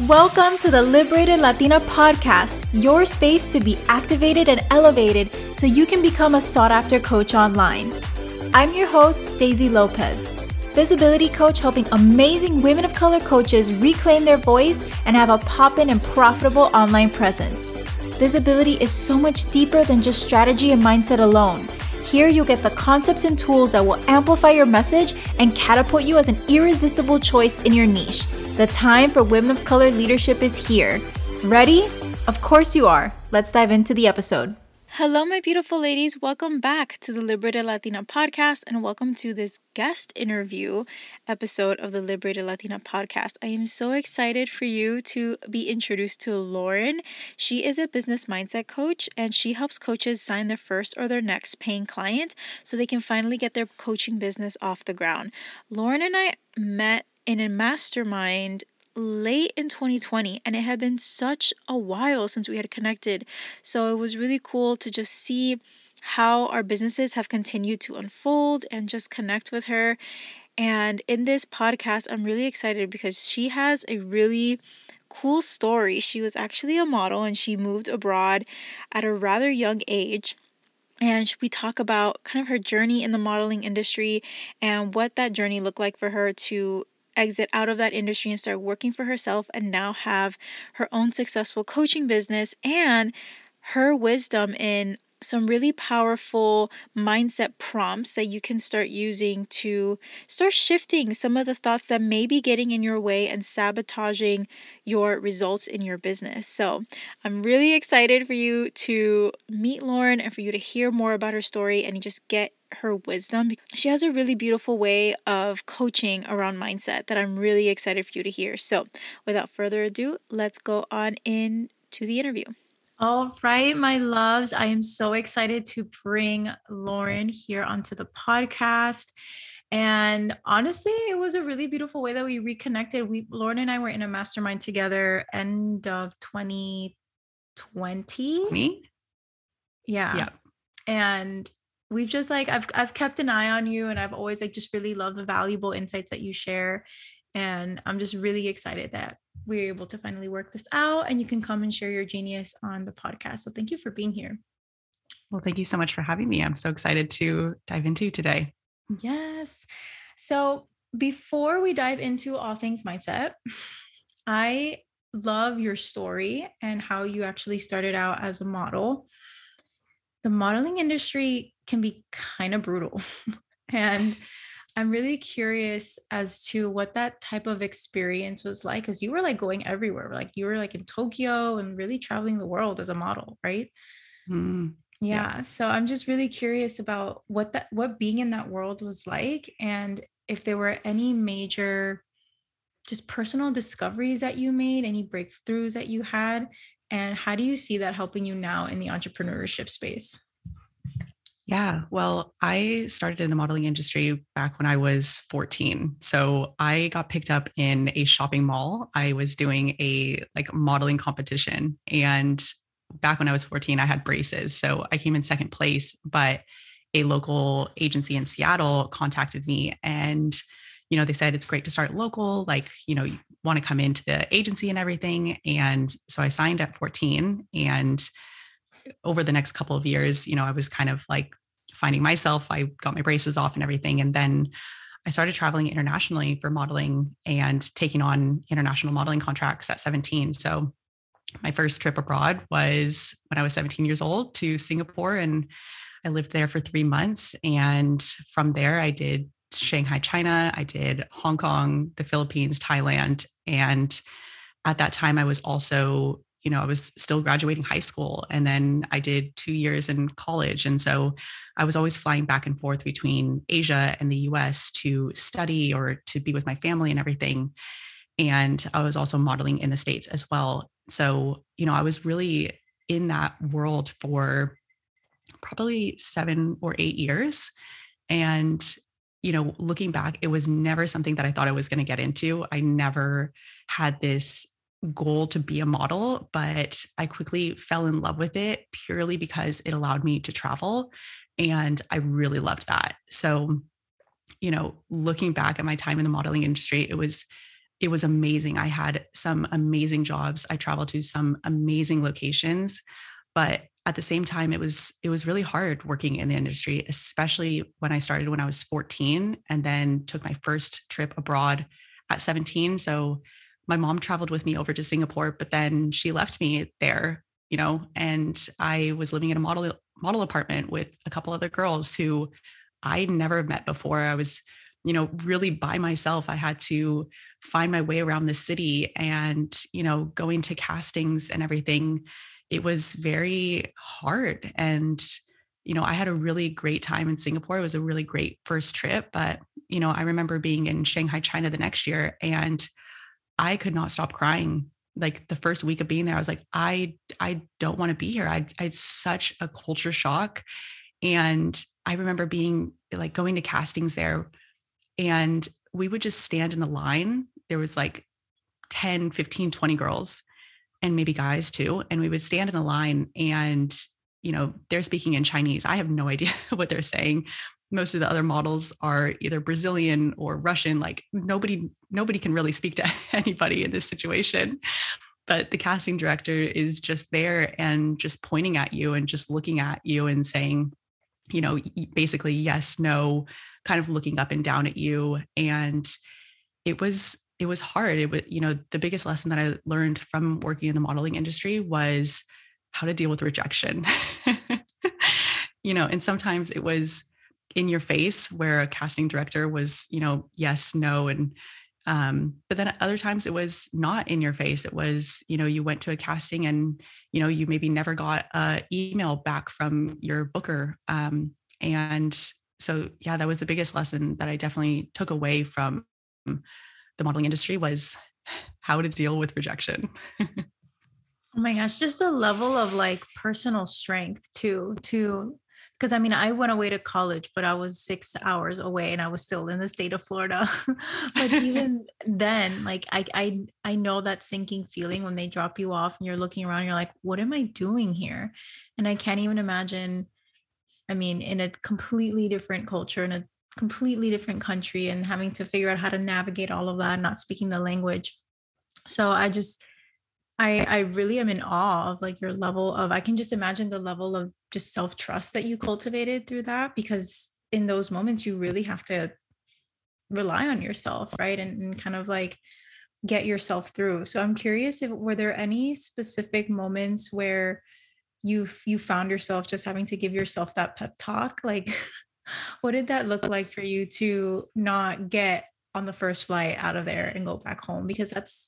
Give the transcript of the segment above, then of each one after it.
Welcome to the Liberated Latina podcast, your space to be activated and elevated so you can become a sought after coach online. I'm your host, Daisy Lopez, visibility coach helping amazing women of color coaches reclaim their voice and have a poppin' and profitable online presence. Visibility is so much deeper than just strategy and mindset alone. Here you'll get the concepts and tools that will amplify your message and catapult you as an irresistible choice in your niche. The time for women of color leadership is here. Ready? Of course you are. Let's dive into the episode. Hello, my beautiful ladies. Welcome back to the Liberated Latina podcast and welcome to this guest interview episode of the Liberated Latina podcast. I am so excited for you to be introduced to Lauren. She is a business mindset coach and she helps coaches sign their first or their next paying client so they can finally get their coaching business off the ground. Lauren and I met in a mastermind late in 2020 and it had been such a while since we had connected. So it was really cool to just see how our businesses have continued to unfold and just connect with her. And in this podcast, I'm really excited because she has a really cool story. She was actually a model and she moved abroad at a rather young age and we talk about kind of her journey in the modeling industry and what that journey looked like for her to exit out of that industry and start working for herself and now have her own successful coaching business and her wisdom in some really powerful mindset prompts that you can start using to start shifting some of the thoughts that may be getting in your way and sabotaging your results in your business. So, I'm really excited for you to meet Lauren and for you to hear more about her story and just get her wisdom. She has a really beautiful way of coaching around mindset that I'm really excited for you to hear. So, without further ado, let's go on in to the interview. All right, my loves, I am so excited to bring Lauren here onto the podcast. And honestly, it was a really beautiful way that we reconnected. We Lauren and I were in a mastermind together end of 2020. Me? Yeah. Yeah. And we've just like I've I've kept an eye on you and I've always like just really loved the valuable insights that you share and I'm just really excited that we're able to finally work this out and you can come and share your genius on the podcast. So thank you for being here. Well, thank you so much for having me. I'm so excited to dive into today. Yes. So, before we dive into all things mindset, I love your story and how you actually started out as a model. The modeling industry can be kind of brutal. and I'm really curious as to what that type of experience was like because you were like going everywhere. Like you were like in Tokyo and really traveling the world as a model, right? Mm, yeah. yeah. So I'm just really curious about what that what being in that world was like and if there were any major just personal discoveries that you made, any breakthroughs that you had, and how do you see that helping you now in the entrepreneurship space? Yeah, well, I started in the modeling industry back when I was 14. So I got picked up in a shopping mall. I was doing a like modeling competition and back when I was 14 I had braces. So I came in second place, but a local agency in Seattle contacted me and you know they said it's great to start local like you know you want to come into the agency and everything and so I signed at 14 and eh, over the next couple of years, you know, I was kind of like finding myself. I got my braces off and everything. And then I started traveling internationally for modeling and taking on international modeling contracts at 17. So my first trip abroad was when I was 17 years old to Singapore and I lived there for 3 months and from there I did Shanghai, China, I did Hong Kong, the Philippines, Thailand and at that time I was also you know, I was still graduating high school and then I did two years in college. And so I was always flying back and forth between Asia and the US to study or to be with my family and everything. And I was also modeling in the States as well. So, you know, I was really in that world for probably seven or eight years. And, you know, looking back, it was never something that I thought I was going to get into. I never had this goal to be a model, but I quickly fell in love with it purely because it allowed me to travel. And I really loved that. So, you know, looking back at my time in the modeling industry, it was it was amazing. I had some amazing jobs. I traveled to some amazing locations, but at the same time it was it was really hard working in the industry, especially when I started when I was 14 and then took my first trip abroad at 17. So my mom traveled with me over to Singapore, but then she left me there, you know, and I was living in a model model apartment with a couple other girls who I never met before. I was you know really by myself i had to find my way around the city and you know going to castings and everything it was very hard and you know i had a really great time in singapore it was a really great first trip but you know i remember being in shanghai china the next year and i could not stop crying like the first week of being there i was like i i don't want to be here i i had such a culture shock and i remember being like going to castings there and we would just stand in the line. There was like 10, 15, 20 girls and maybe guys too. And we would stand in a line and, you know, they're speaking in Chinese. I have no idea what they're saying. Most of the other models are either Brazilian or Russian. Like nobody, nobody can really speak to anybody in this situation. But the casting director is just there and just pointing at you and just looking at you and saying, you know, basically yes, no, kind of looking up and down at you. And it was it was hard. It was, you know, the biggest lesson that I learned from working in the modeling industry was how to deal with rejection. you know, and sometimes it was in your face where a casting director was, you know, yes, no, and um, but then other times it was not in your face. It was, you know, you went to a casting and, you know, you maybe never got a email back from your booker. Um, and so yeah, that was the biggest lesson that I definitely took away from the modeling industry was how to deal with rejection. oh my gosh, just the level of like personal strength too, to because I mean, I went away to college, but I was six hours away and I was still in the state of Florida. but even then, like I, I I know that sinking feeling when they drop you off and you're looking around, you're like, what am I doing here? And I can't even imagine I mean, in a completely different culture, in a completely different country, and having to figure out how to navigate all of that, not speaking the language. So I just, I, I really am in awe of like your level of, I can just imagine the level of just self trust that you cultivated through that because in those moments, you really have to rely on yourself, right? And, and kind of like, get yourself through. So I'm curious if were there any specific moments where you you found yourself just having to give yourself that pep talk like what did that look like for you to not get on the first flight out of there and go back home because that's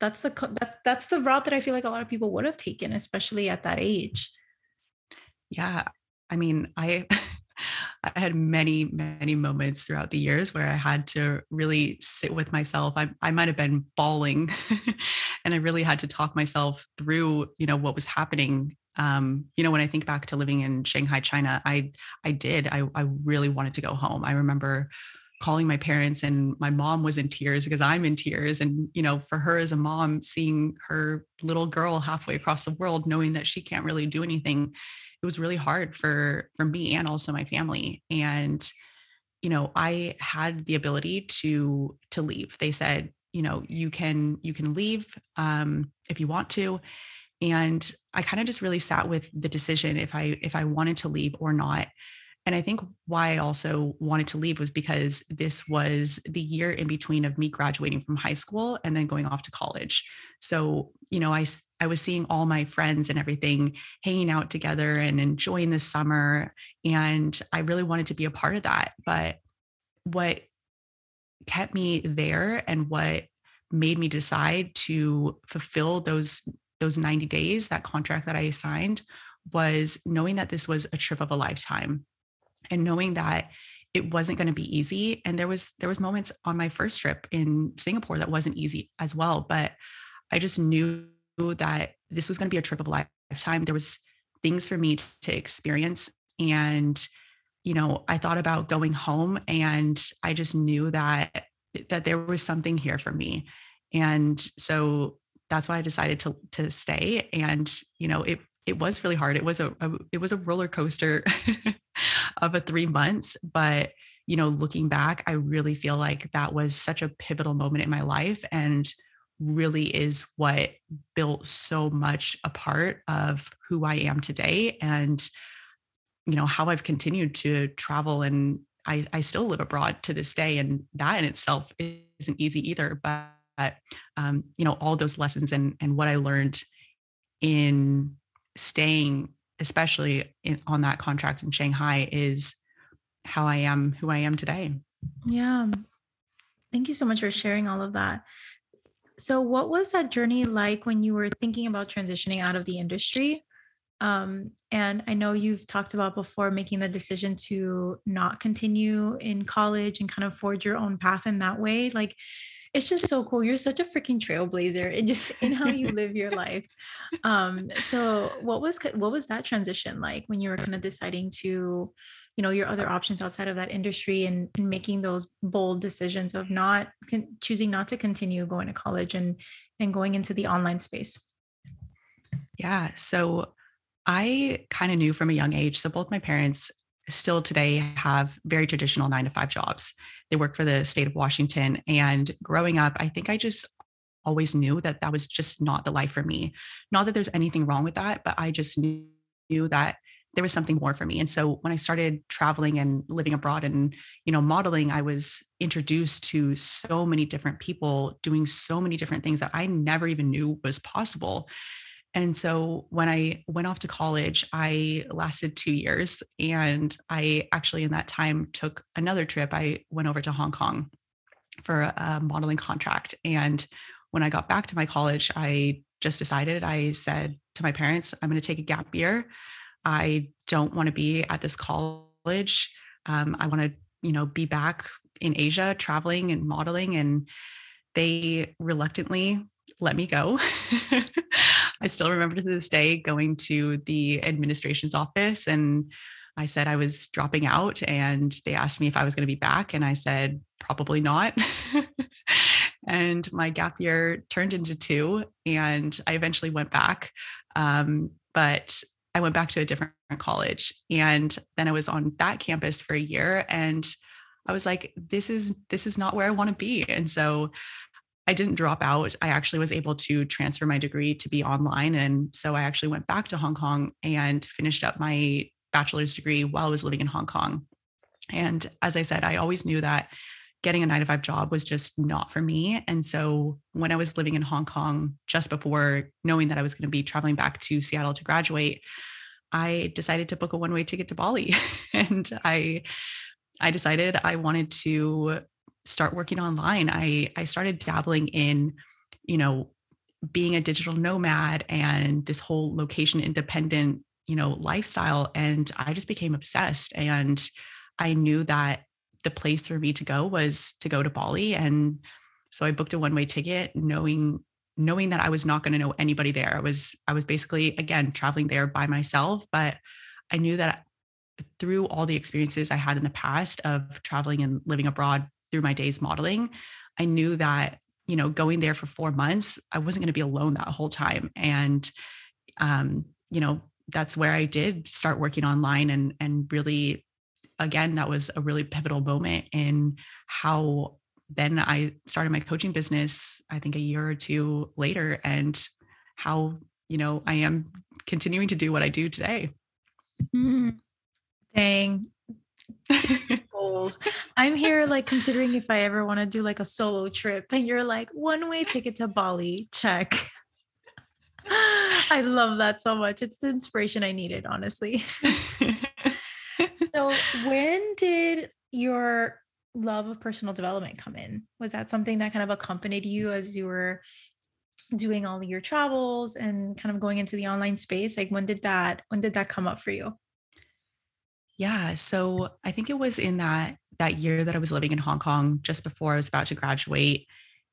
that's the that, that's the route that i feel like a lot of people would have taken especially at that age yeah i mean i I had many, many moments throughout the years where I had to really sit with myself. I, I might have been bawling and I really had to talk myself through, you know, what was happening um, you know, when I think back to living in Shanghai, China, I I did. I I really wanted to go home. I remember calling my parents and my mom was in tears because I'm in tears. And, you know, for her as a mom, seeing her little girl halfway across the world, knowing that she can't really do anything, it was really hard for for me and also my family. And, you know, I had the ability to to leave. They said, you know, you can you can leave um, if you want to and i kind of just really sat with the decision if i if i wanted to leave or not and i think why i also wanted to leave was because this was the year in between of me graduating from high school and then going off to college so you know i I was seeing all my friends and everything hanging out together and enjoying the summer. And I really wanted to be a part of that. But what kept me there and what made me decide to fulfill those those 90 days, that contract that I signed was knowing that this was a trip of a lifetime and knowing that it wasn't going to be easy and there was there was moments on my first trip in Singapore that wasn't easy as well but I just knew that this was going to be a trip of a lifetime. There was things for me to experience and you know I thought about going home and I just knew that that there was something here for me. And so that's why I decided to to stay. And you know, it it was really hard. It was a, a it was a roller coaster of a three months, but you know, looking back, I really feel like that was such a pivotal moment in my life and really is what built so much a part of who I am today and you know how I've continued to travel and I, I still live abroad to this day and that in itself isn't easy either but um, you know all those lessons and and what I learned in staying especially in, on that contract in Shanghai is how I am who I am today. Yeah. Thank you so much for sharing all of that. So, what was that journey like when you were thinking about transitioning out of the industry? Um, and I know you've talked about before making the decision to not continue in college and kind of forge your own path in that way. Like, it's just so cool. You're such a freaking trailblazer and just in how you live your life. Um, so what was what was that transition like when you were kind of deciding to, you know, your other options outside of that industry and, and making those bold decisions of not con- choosing not to continue going to college and and going into the online space? Yeah. So I kind of knew from a young age. So both my parents still today have very traditional nine to five jobs. They work for the state of Washington. And growing up, I think I just always knew that that was just not the life for me. Not that there's anything wrong with that, but I just knew, that there was something more for me. And so when I started traveling and living abroad and, you know, modeling, I was introduced to so many different people doing so many different things that I never even knew was possible. And so when I went off to college, I lasted two years. And I actually, in that time, took another trip. I went over to Hong Kong for a modeling contract. And when I got back to my college, I just decided, I said to my parents, I'm going to take a gap year. I don't want to be at this college. Um, I want to, you know, be back in Asia traveling and modeling. And they reluctantly let me go. I still remember to this day going to the administration's office and I said I was dropping out and they asked me if I was going to be back and I said probably not. and my gap year turned into two and I eventually went back. Um, but I went back to a different college and then I was on that campus for a year and I was like this is this is not where I want to be. And so I didn't drop out. I actually was able to transfer my degree to be online. And so I actually went back to Hong Kong and finished up my bachelor's degree while I was living in Hong Kong. And as I said, I always knew that getting a nine to five job was just not for me. And so when I was living in Hong Kong, just before knowing that I was going to be traveling back to Seattle to graduate, I decided to book a one way ticket to Bali. and I I decided I wanted to start working online. I I started dabbling in, you know, being a digital nomad and this whole location independent, you know, lifestyle and I just became obsessed and I knew that the place for me to go was to go to Bali and so I booked a one-way ticket knowing knowing that I was not going to know anybody there. I was I was basically again traveling there by myself, but I knew that through all the experiences I had in the past of traveling and living abroad through my days modeling, I knew that, you know, going there for four months, I wasn't going to be alone that whole time. And, um, you know, that's where I did start working online and, and really, again, that was a really pivotal moment in how then I started my coaching business, I think a year or two later, and how, you know, I am continuing to do what I do today. Mm. Dang. Goals. I'm here like considering if I ever want to do like a solo trip and you're like one way ticket to Bali, check. I love that so much. It's the inspiration I needed, honestly. so, when did your love of personal development come in? Was that something that kind of accompanied you as you were doing all your travels and kind of going into the online space? Like when did that when did that come up for you? Yeah, so I think it was in that that year that I was living in Hong Kong just before I was about to graduate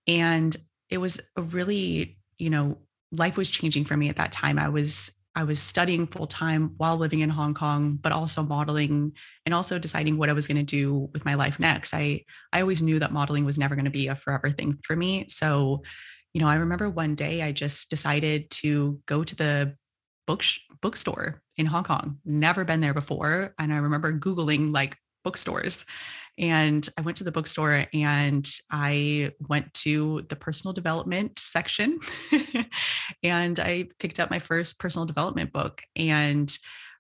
and it was a really, you know, life was changing for me at that time. I was I was studying full time while living in Hong Kong, but also modeling and also deciding what I was going to do with my life next. I I always knew that modeling was never going to be a forever thing for me. So, you know, I remember one day I just decided to go to the book bookstore in Hong Kong. Never been there before, and I remember googling like bookstores, And I went to the bookstore and I went to the personal development section and I picked up my first personal development book. And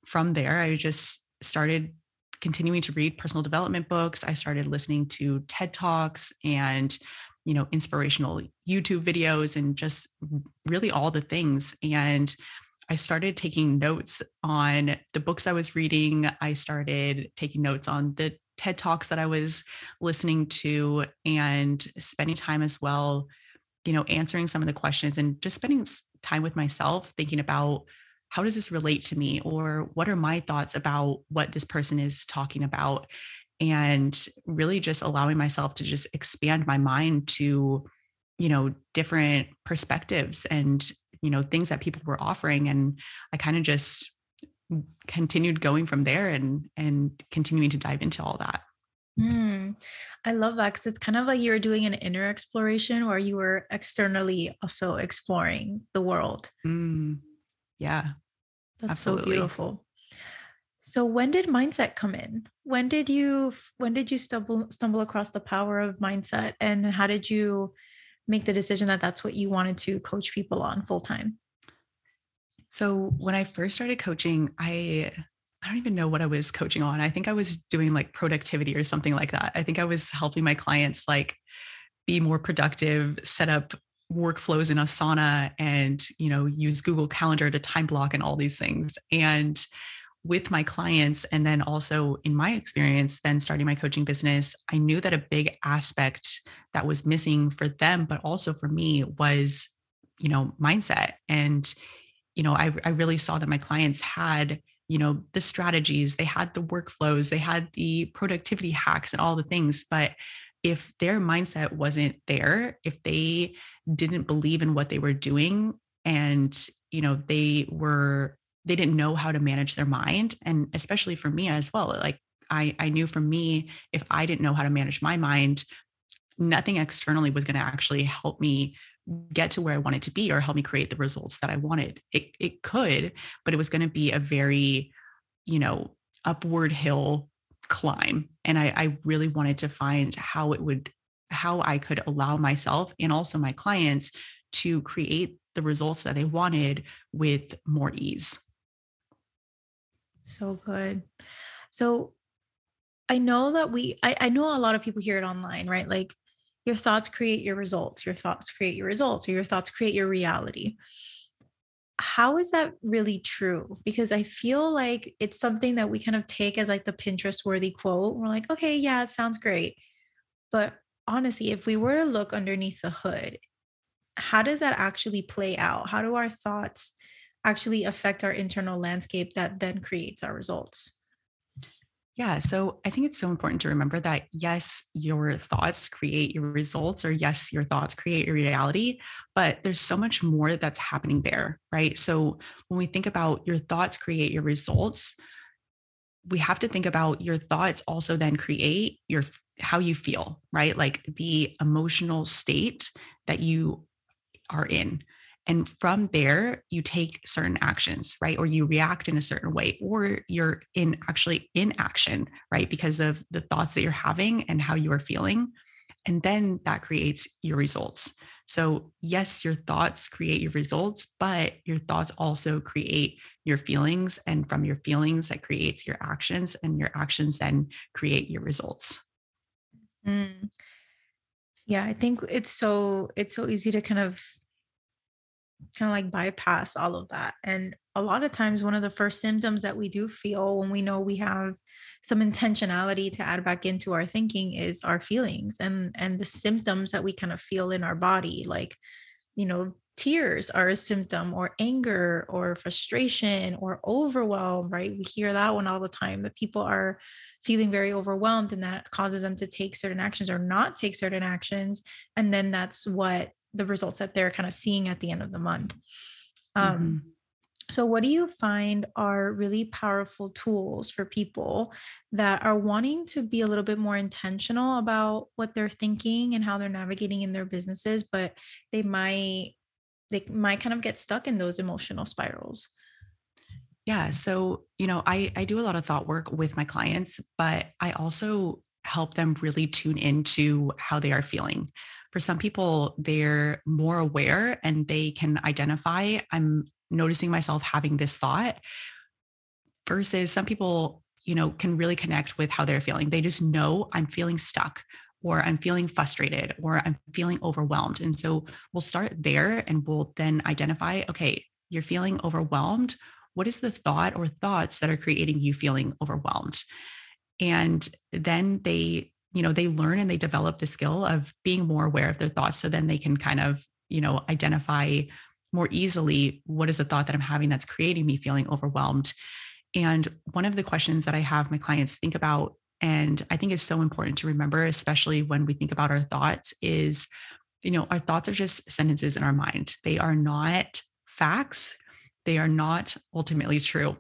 from there, I just started continuing to read personal development books. I started listening to TED Talks and you know inspirational YouTube videos and just really all the things and I started taking notes on the books I was reading. I started taking notes on the TED Talks that I was listening to and spending time as well, you know, answering some of the questions and just spending time with myself thinking about how does this relate to me or what are my thoughts about what this person is talking about and really just allowing myself to just expand my mind to you know different perspectives and you know things that people were offering and i kind of just continued going from there and and continuing to dive into all that. Mm, i love that because it's kind of like you were doing an inner exploration where you were externally also exploring the world. Mm, yeah. That's absolutely. so beautiful. So when did mindset come in? When did you when did you stumble stumble across the power of mindset and how did you make the decision that that's what you wanted to coach people on full time? So when I first started coaching, I I don't even know what I was coaching on. I think I was doing like productivity or something like that. I think I was helping my clients like be more productive, set up workflows in Asana and, you know, use Google Calendar to time block and all these things. And with my clients and then also in my experience then starting my coaching business i knew that a big aspect that was missing for them but also for me was you know mindset. And you know i, I really saw that my clients had you know the strategies they had the workflows they had the productivity hacks and all the things but if their mindset wasn't there if they didn't believe in what they were doing and you know they were they didn't know how to manage their mind and especially for me as well like i i knew for me if i didn't know how to manage my mind nothing externally was going to actually help me get to where i wanted to be or help me create the results that i wanted. It it could but it was going to be a very you know upward hill climb and I, I really wanted to find how it would how i could allow myself and also my clients to create the results that they wanted with more ease so good. So I know that we, I, I know a lot of people hear it online, right? Like your thoughts create your results, your thoughts create your results, or your thoughts create your reality. How is that really true? Because I feel like it's something that we kind of take as like the Pinterest worthy quote. We're like, okay, yeah, it sounds great. But honestly, if we were to look underneath the hood, how does that actually play out? How do our thoughts actually affect our internal landscape that then creates our results? Yeah. So I think it's so important to remember that yes, your thoughts create your results, or yes, your thoughts create your reality, but there's so much more that's happening there, right? So when we think about your thoughts create your results, we have to think about your thoughts also then create your how you feel, right? Like the emotional state that you are in. And from there, you take certain actions, right? Or you react in a certain way, or you're in actually in action, right? Because of the thoughts that you're having and how you are feeling. And then that creates your results. So, yes, your thoughts create your results, but your thoughts also create your feelings. And from your feelings, that creates your actions, and your actions then create your results. Mm. Yeah, I think it's so it's so easy to kind of kind of like bypass all of that. And a lot of times, one of the first symptoms that we do feel when we know we have some intentionality to add back into our thinking is our feelings and and the symptoms that we kind of feel in our body like you know tears are a symptom or anger or frustration or overwhelm right we hear that one all the time that people are feeling very overwhelmed and that causes them to take certain actions or not take certain actions and then that's what the results that they're kind of seeing at the end of the month. Um, mm-hmm. So, what do you find are really powerful tools for people that are wanting to be a little bit more intentional about what they're thinking and how they're navigating in their businesses, but they might they might kind of get stuck in those emotional spirals? Yeah. So, you know, I I do a lot of thought work with my clients, but I also help them really tune into how they are feeling. For some people, they're more aware and they can identify, I'm noticing myself having this thought, versus some people, you know, can really connect with how they're feeling. They just know I'm feeling stuck or I'm feeling frustrated or I'm feeling overwhelmed. And so we'll start there and we'll then identify okay, you're feeling overwhelmed. What is the thought or thoughts that are creating you feeling overwhelmed? And then they, you know, they learn and they develop the skill of being more aware of their thoughts. So then they can kind of, you know, identify more easily what is the thought that I'm having that's creating me feeling overwhelmed. And one of the questions that I have my clients think about and I think is so important to remember, especially when we think about our thoughts, is you know, our thoughts are just sentences in our mind. They are not facts, they are not ultimately true.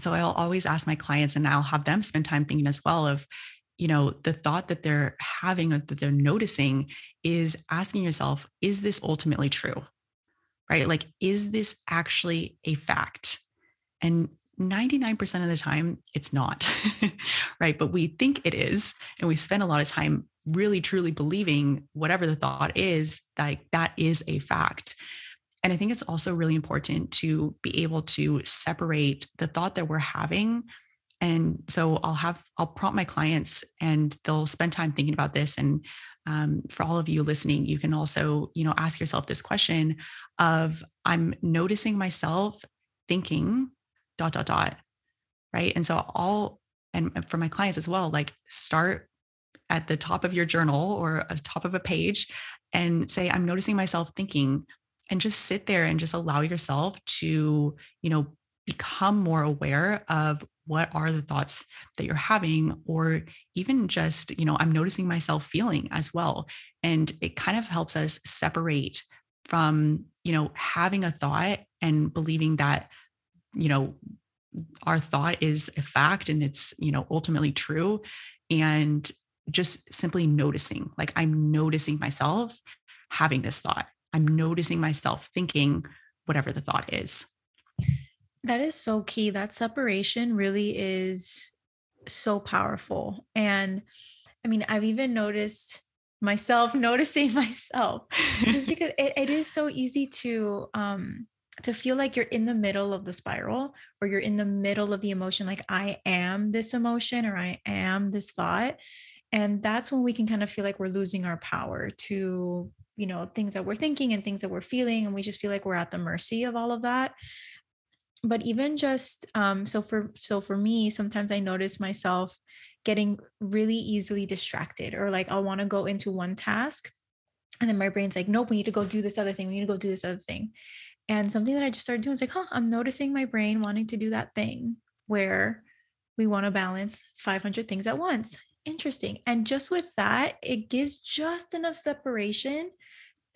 So I'll always ask my clients, and I'll have them spend time thinking as well of, you know, the thought that they're having or that they're noticing is asking yourself, is this ultimately true? Right? Like, is this actually a fact? And 99% of the time it's not right but we think it is and we spend a lot of time really truly believing whatever the thought is like that is a fact and i think it's also really important to be able to separate the thought that we're having and so i'll have i'll prompt my clients and they'll spend time thinking about this. And um, for all of you listening you can also you know ask yourself this question of i'm noticing myself thinking dot dot dot right? And so all and for my clients as well like start at the top of your journal or a top of a page and say i'm noticing myself thinking and just sit there and just allow yourself to you know become more aware of what are the thoughts that you're having or even just you know i'm noticing myself feeling as well and it kind of helps us separate from you know having a thought and believing that you know our thought is a fact and it's you know ultimately true and just simply noticing like i'm noticing myself having this thought. I'm noticing myself thinking whatever the thought is that is so key that separation really is so powerful and i mean i've even noticed myself noticing myself just because it, it is so easy to um to feel like you're in the middle of the spiral or you're in the middle of the emotion like i am this emotion or i am this thought and that's when we can kind of feel like we're losing our power to you know things that we're thinking and things that we're feeling and we just feel like we're at the mercy of all of that but even just um so for so for me sometimes i notice myself getting really easily distracted or like i'll want to go into one task and then my brain's like nope we need to go do this other thing we need to go do this other thing and something that I just started doing is like, huh, I'm noticing my brain wanting to do that thing where we want to balance 500 things at once. Interesting. And just with that, it gives just enough separation.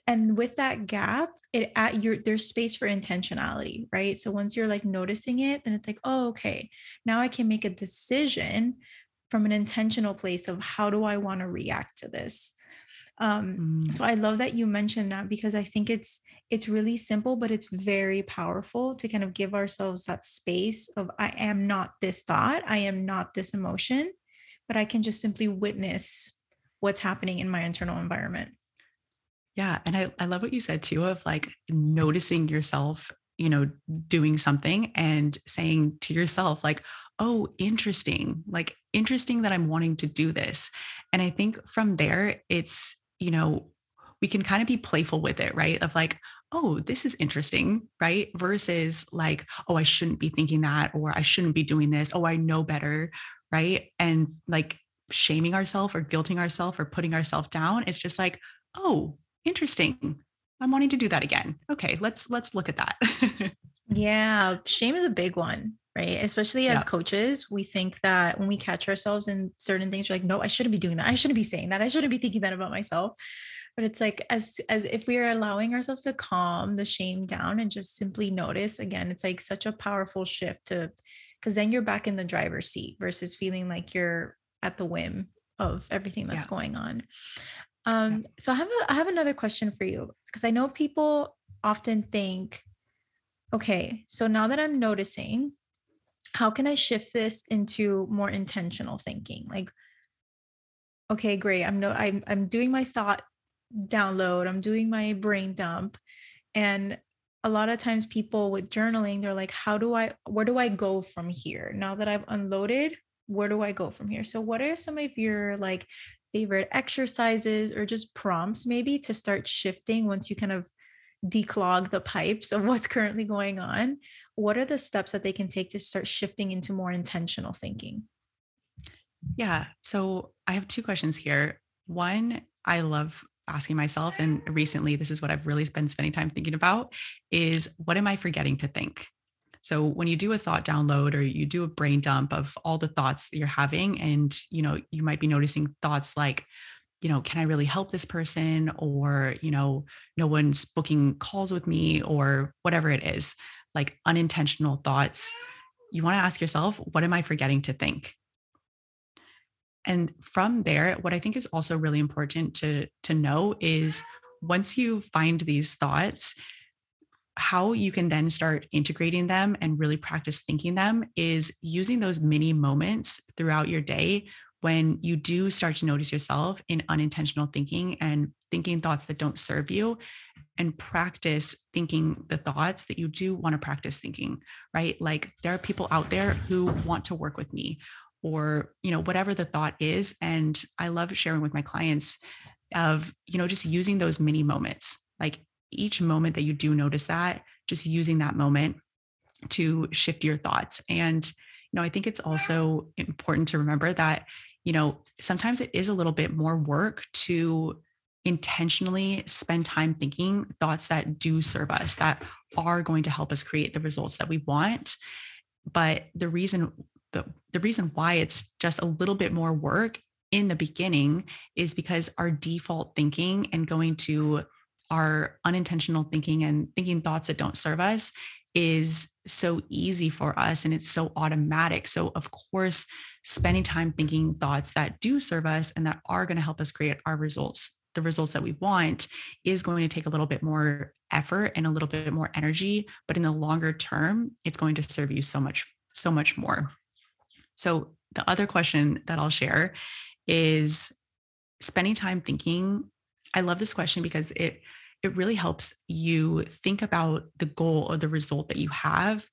And with that gap, it at your there's space for intentionality, right? So once you're like noticing it, then it's like, oh, okay, now I can make a decision from an intentional place of how do I want to react to this. Um, mm. So I love that you mentioned that because I think it's it's really simple, but it's very powerful to kind of give ourselves that space of I am not this thought, I am not this emotion, but I can just simply witness what's happening in my internal environment. Yeah. And I, I love what you said too of like noticing yourself, you know, doing something and saying to yourself, like, oh, interesting, like interesting that I'm wanting to do this. And I think from there, it's, you know, we can kind of be playful with it, right? Of like, oh, this is interesting, right? Versus like, oh, I shouldn't be thinking that, or I shouldn't be doing this. Oh, I know better, right? And like shaming ourselves or guilting ourselves or putting ourselves down. It's just like, oh, interesting. I'm wanting to do that again. Okay, let's let's look at that. yeah, shame is a big one, right? Especially as yeah. coaches, we think that when we catch ourselves in certain things, we're like, no, I shouldn't be doing that. I shouldn't be saying that. I shouldn't be thinking that about myself but it's like as as if we are allowing ourselves to calm the shame down and just simply notice again it's like such a powerful shift to because then you're back in the driver's seat versus feeling like you're at the whim of everything that's yeah. going on um so i have a i have another question for you because i know people often think okay so now that i'm noticing how can i shift this into more intentional thinking like okay, great. I'm no I'm I'm doing my thought download, I'm doing my brain dump. And a lot of times people with journaling, they're like, how do I where do I go from here? Now that I've unloaded, where do I go from here? So what are some of your like favorite exercises or just prompts maybe to start shifting once you kind of declog the pipes of what's currently going on? What are the steps that they can take to start shifting into more intentional thinking? Yeah. So I have two questions here. One, I love asking myself, and recently this is what I've really been spending time thinking about is what am I forgetting to think? So when you do a thought download or you do a brain dump of all the thoughts that you're having, and you know, you might be noticing thoughts like, you know, can I really help this person? Or, you know, no one's booking calls with me, or whatever it is, like unintentional thoughts. You want to ask yourself, what am I forgetting to think? And from there, what I think is also really important to, to know is once you find these thoughts, how you can then start integrating them and really practice thinking them is using those mini moments throughout your day when you do start to notice yourself in unintentional thinking and thinking thoughts that don't serve you and practice thinking the thoughts that you do want to practice thinking right? Like there are people out there who want to work with me or you know whatever the thought is and i love sharing with my clients of you know just using those mini moments. Like each moment that you do notice that just using that moment to shift your thoughts. And you know i think it's also important to remember that you know sometimes it is a little bit more work to intentionally spend time thinking thoughts that do serve us that are going to help us create the results that we want. But the reason the, the reason why it's just a little bit more work in the beginning is because our default thinking and going to our unintentional thinking and thinking thoughts that don't serve us is so easy for us and it's so automatic. So, of course, spending time thinking thoughts that do serve us and that are going to help us create our results, the results that we want, is going to take a little bit more effort and a little bit more energy. But in the longer term, it's going to serve you so much, so much more. So, the other question that I'll share is spending time thinking. I love this question because it it really helps you think about the goal or the result that you have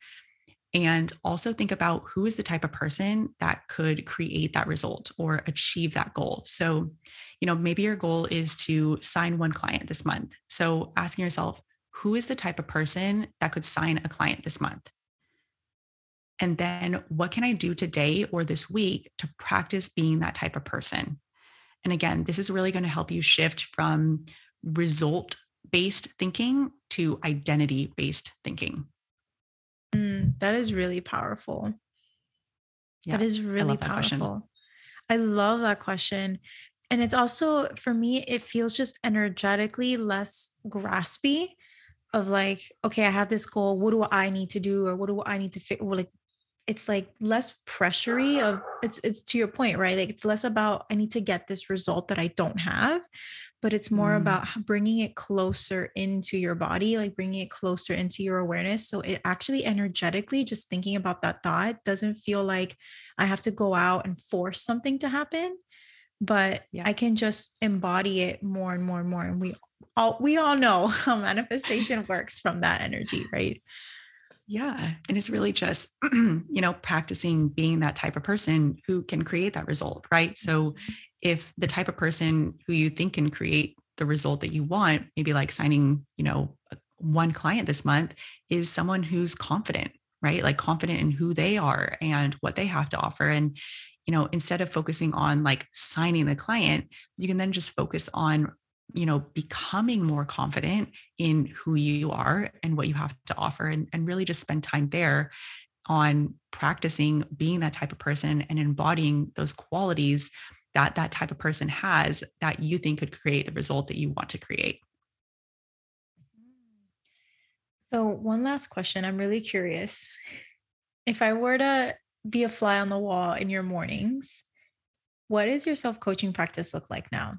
and also think about who is the type of person that could create that result or achieve that goal. So, you know, maybe your goal is to sign one client this month. So, asking yourself, who is the type of person that could sign a client this month? And then what can I do today or this week to practice being that type of person? And again, this is really going to help you shift from result based thinking to identity based thinking. Mm, that is really powerful. Yeah, that is really I powerful. I love that question. And it's also, for me, it feels just energetically less graspy of like, okay, I have this goal. What do I need to do? Or what do I need to fix? Like, it's like less pressury of it's it's to your point right like it's less about i need to get this result that i don't have but it's more mm. about bringing it closer into your body, like bringing it closer into your awareness. So it actually energetically, just thinking about that thought doesn't feel like I have to go out and force something to happen, but yeah. I can just embody it more and more and more. And we all we all know how manifestation works from that energy, right? Yeah. And it's really just, you know, practicing being that type of person who can create that result, right? So mm-hmm if the type of person who you think can create the result that you want, maybe like signing, you know, one client this month is someone who's confident, right? Like confident in who they are and what they have to offer. And, you know, instead of focusing on like signing the client, you can then just focus on, you know, becoming more confident in who you are and what you have to offer and, and really just spend time there on practicing being that type of person and embodying those qualities that that type of person has that you think could create the result that you want to create. So, one last question. I'm really curious. If I were to be a fly on the wall in your mornings, what does your self coaching practice look like now?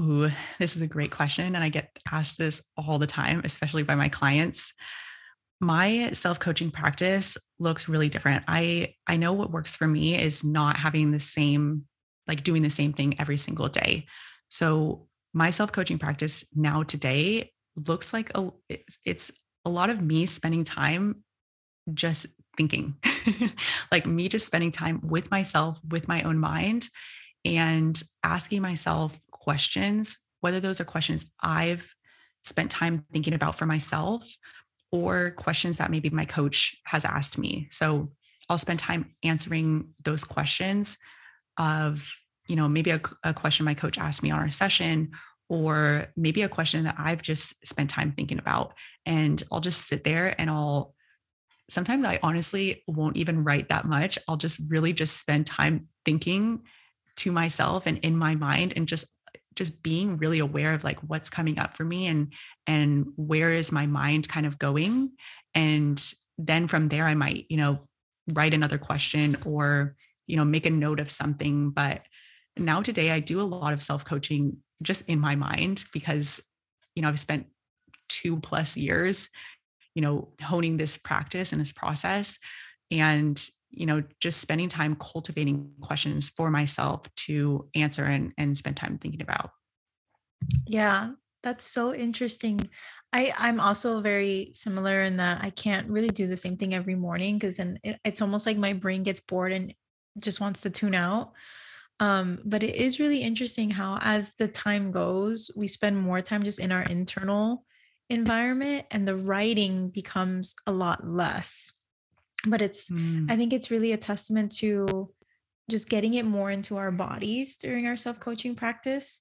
Ooh, this is a great question. And I get asked this all the time, especially by my clients my self-coaching practice looks really different. I I know what works for me is not having the same like doing the same thing every single day. So my self-coaching practice now today looks like a it's a lot of me spending time just thinking like me just spending time with myself with my own mind and asking myself questions whether those are questions i've spent time thinking about for myself or questions that maybe my coach has asked me so i'll spend time answering those questions of you know maybe a, a question my coach asked me on our session or maybe a question that I've just spent time thinking about. And I'll just sit there and I'll sometimes I honestly won't even write that much. I'll just really just spend time thinking to myself and in my mind and just just being really aware of like what's coming up for me and and where is my mind kind of going? And then from there I might, you know, write another question or you know make a note of something. But now today I do a lot of self-coaching just in my mind because you know I've spent 2 plus years you know honing this practice and this process. And you know just spending time cultivating questions for myself to answer and and spend time thinking about. Yeah that's so interesting. I i'm also very similar in that i can't really do the same thing every morning because then it, it's almost like my brain gets bored and just wants to tune out. Um, but it is really interesting how, as the time goes, we spend more time just in our internal environment and the writing becomes a lot less. But it's, mm. I think it's really a testament to just getting it more into our bodies during our self coaching practice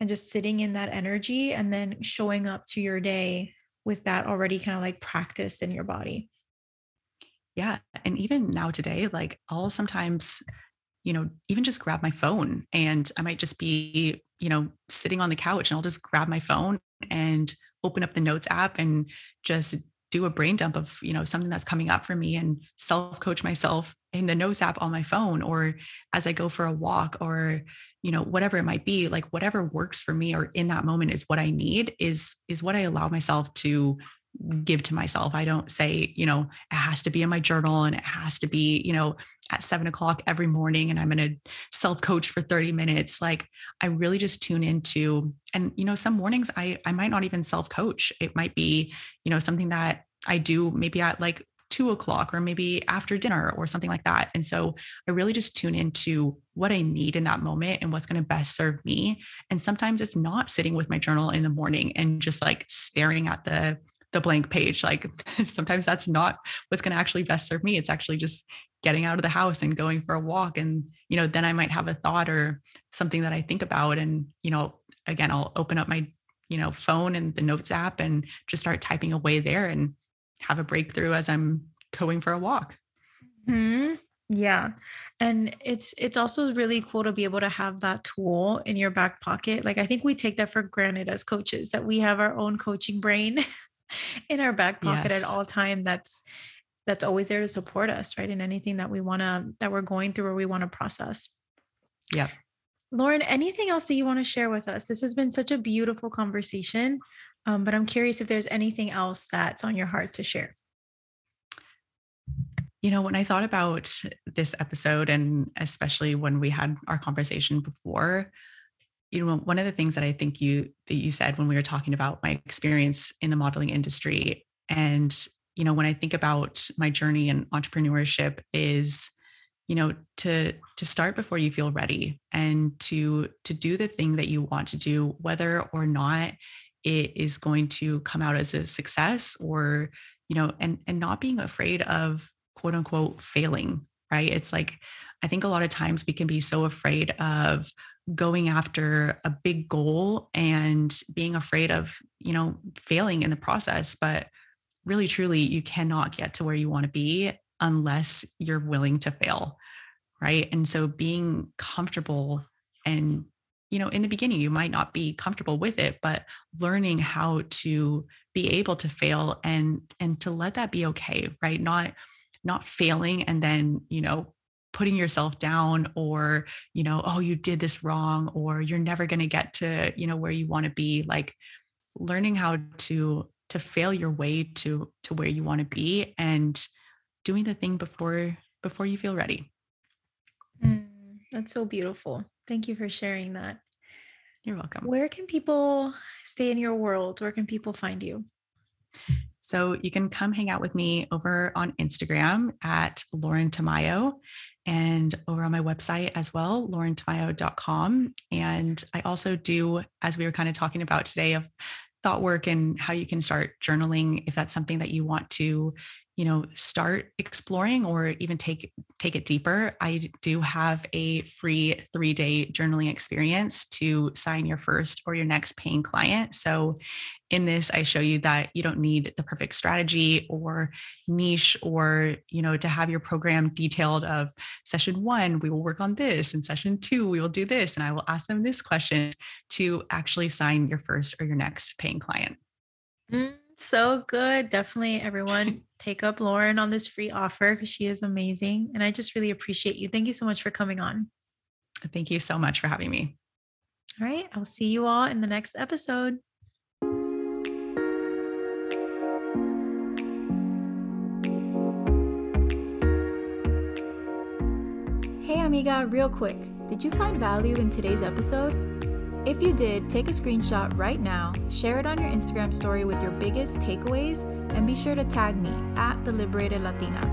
and just sitting in that energy and then showing up to your day with that already kind of like practiced in your body. Yeah. And even now today, like I'll sometimes you know, even just grab my phone and I might just be, you know, sitting on the couch and I'll just grab my phone and open up the notes app and just do a brain dump of, you know, something that's coming up for me and self coach myself in the notes app on my phone or as I go for a walk or, you know, whatever it might be, like whatever works for me or in that moment is what I need is is what I allow myself to give to myself. I don't say, you know, it has to be in my journal and it has to be, you know, at seven o'clock every morning and I'm going to self coach for 30 minutes. Like I really just tune into, and, you know, some mornings I, I might not even self coach. It might be, you know, something that I do maybe at like two o'clock or maybe after dinner or something like that. And so I really just tune into what I need in that moment and what's going to best serve me. And sometimes it's not sitting with my journal in the morning and just like staring at the the blank page. Like sometimes that's not what's going to actually best serve me. It's actually just getting out of the house and going for a walk. And, you know, then I might have a thought or something that I think about. And, you know, again, I'll open up my, you know, phone and the notes app and just start typing away there and have a breakthrough as I'm going for a walk. Hmm. Yeah. And it's it's also really cool to be able to have that tool in your back pocket. Like I think we take that for granted as coaches that we have our own coaching brain in our back pocket yes. at all time that's that's always there to support us right in anything that we want to that we're going through or we want to process. Yeah lauren anything else that you want to share with us? This has been such a beautiful conversation um, but i'm curious if there's anything else that's on your heart to share. You know when i thought about this episode and especially when we had our conversation before you know one of the things that i think you that you said when we were talking about my experience in the modeling industry and you know when i think about my journey in entrepreneurship is you know to to start before you feel ready and to to do the thing that you want to do whether or not it is going to come out as a success or you know and and not being afraid of quote unquote failing right? It's like i think a lot of times we can be so afraid of going after a big goal and being afraid of you know failing in the process but really truly you cannot get to where you want to be unless you're willing to fail right? And so being comfortable and you know in the beginning you might not be comfortable with it but learning how to be able to fail and and to let that be okay right? Not not failing and then you know putting yourself down or you know oh you did this wrong or you're never going to get to you know where you want to be like learning how to to fail your way to to where you want to be and doing the thing before before you feel ready mm, that's so beautiful Thank you for sharing that. You're welcome. Where can people stay in your world? Where can people find you? So you can come hang out with me over on Instagram at Lauren Tamayo and over on my website as well, laurentamayo.com. And I also do, as we were kind of talking about today, of thought work and how you can start journaling if that's something that you want to you know start exploring or even take take it deeper i do have a free 3 day journaling experience to sign your first or your next paying client. So in this i show you that you don't need the perfect strategy or niche or you know to have your program detailed of session 1 we will work on this and session 2 we will do this and i will ask them this question to actually sign your first or your next paying client. Mm so good. Definitely everyone take up Lauren on this free offer because she is amazing. And I just really appreciate you. Thank you so much for coming on. Thank you so much for having me. All right. I'll see you all in the next episode. Hey, amiga, real quick. Did you find value in today's episode? If you did, take a screenshot right now, share it on your Instagram story with your biggest takeaways, and be sure to tag me at The Liberated Latina.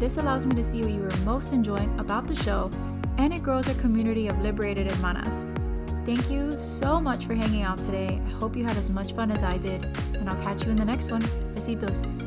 This allows me to see what you are most enjoying about the show, and it grows our community of liberated hermanas. Thank you so much for hanging out today. I hope you had as much fun as I did, and I'll catch you in the next one. Besitos.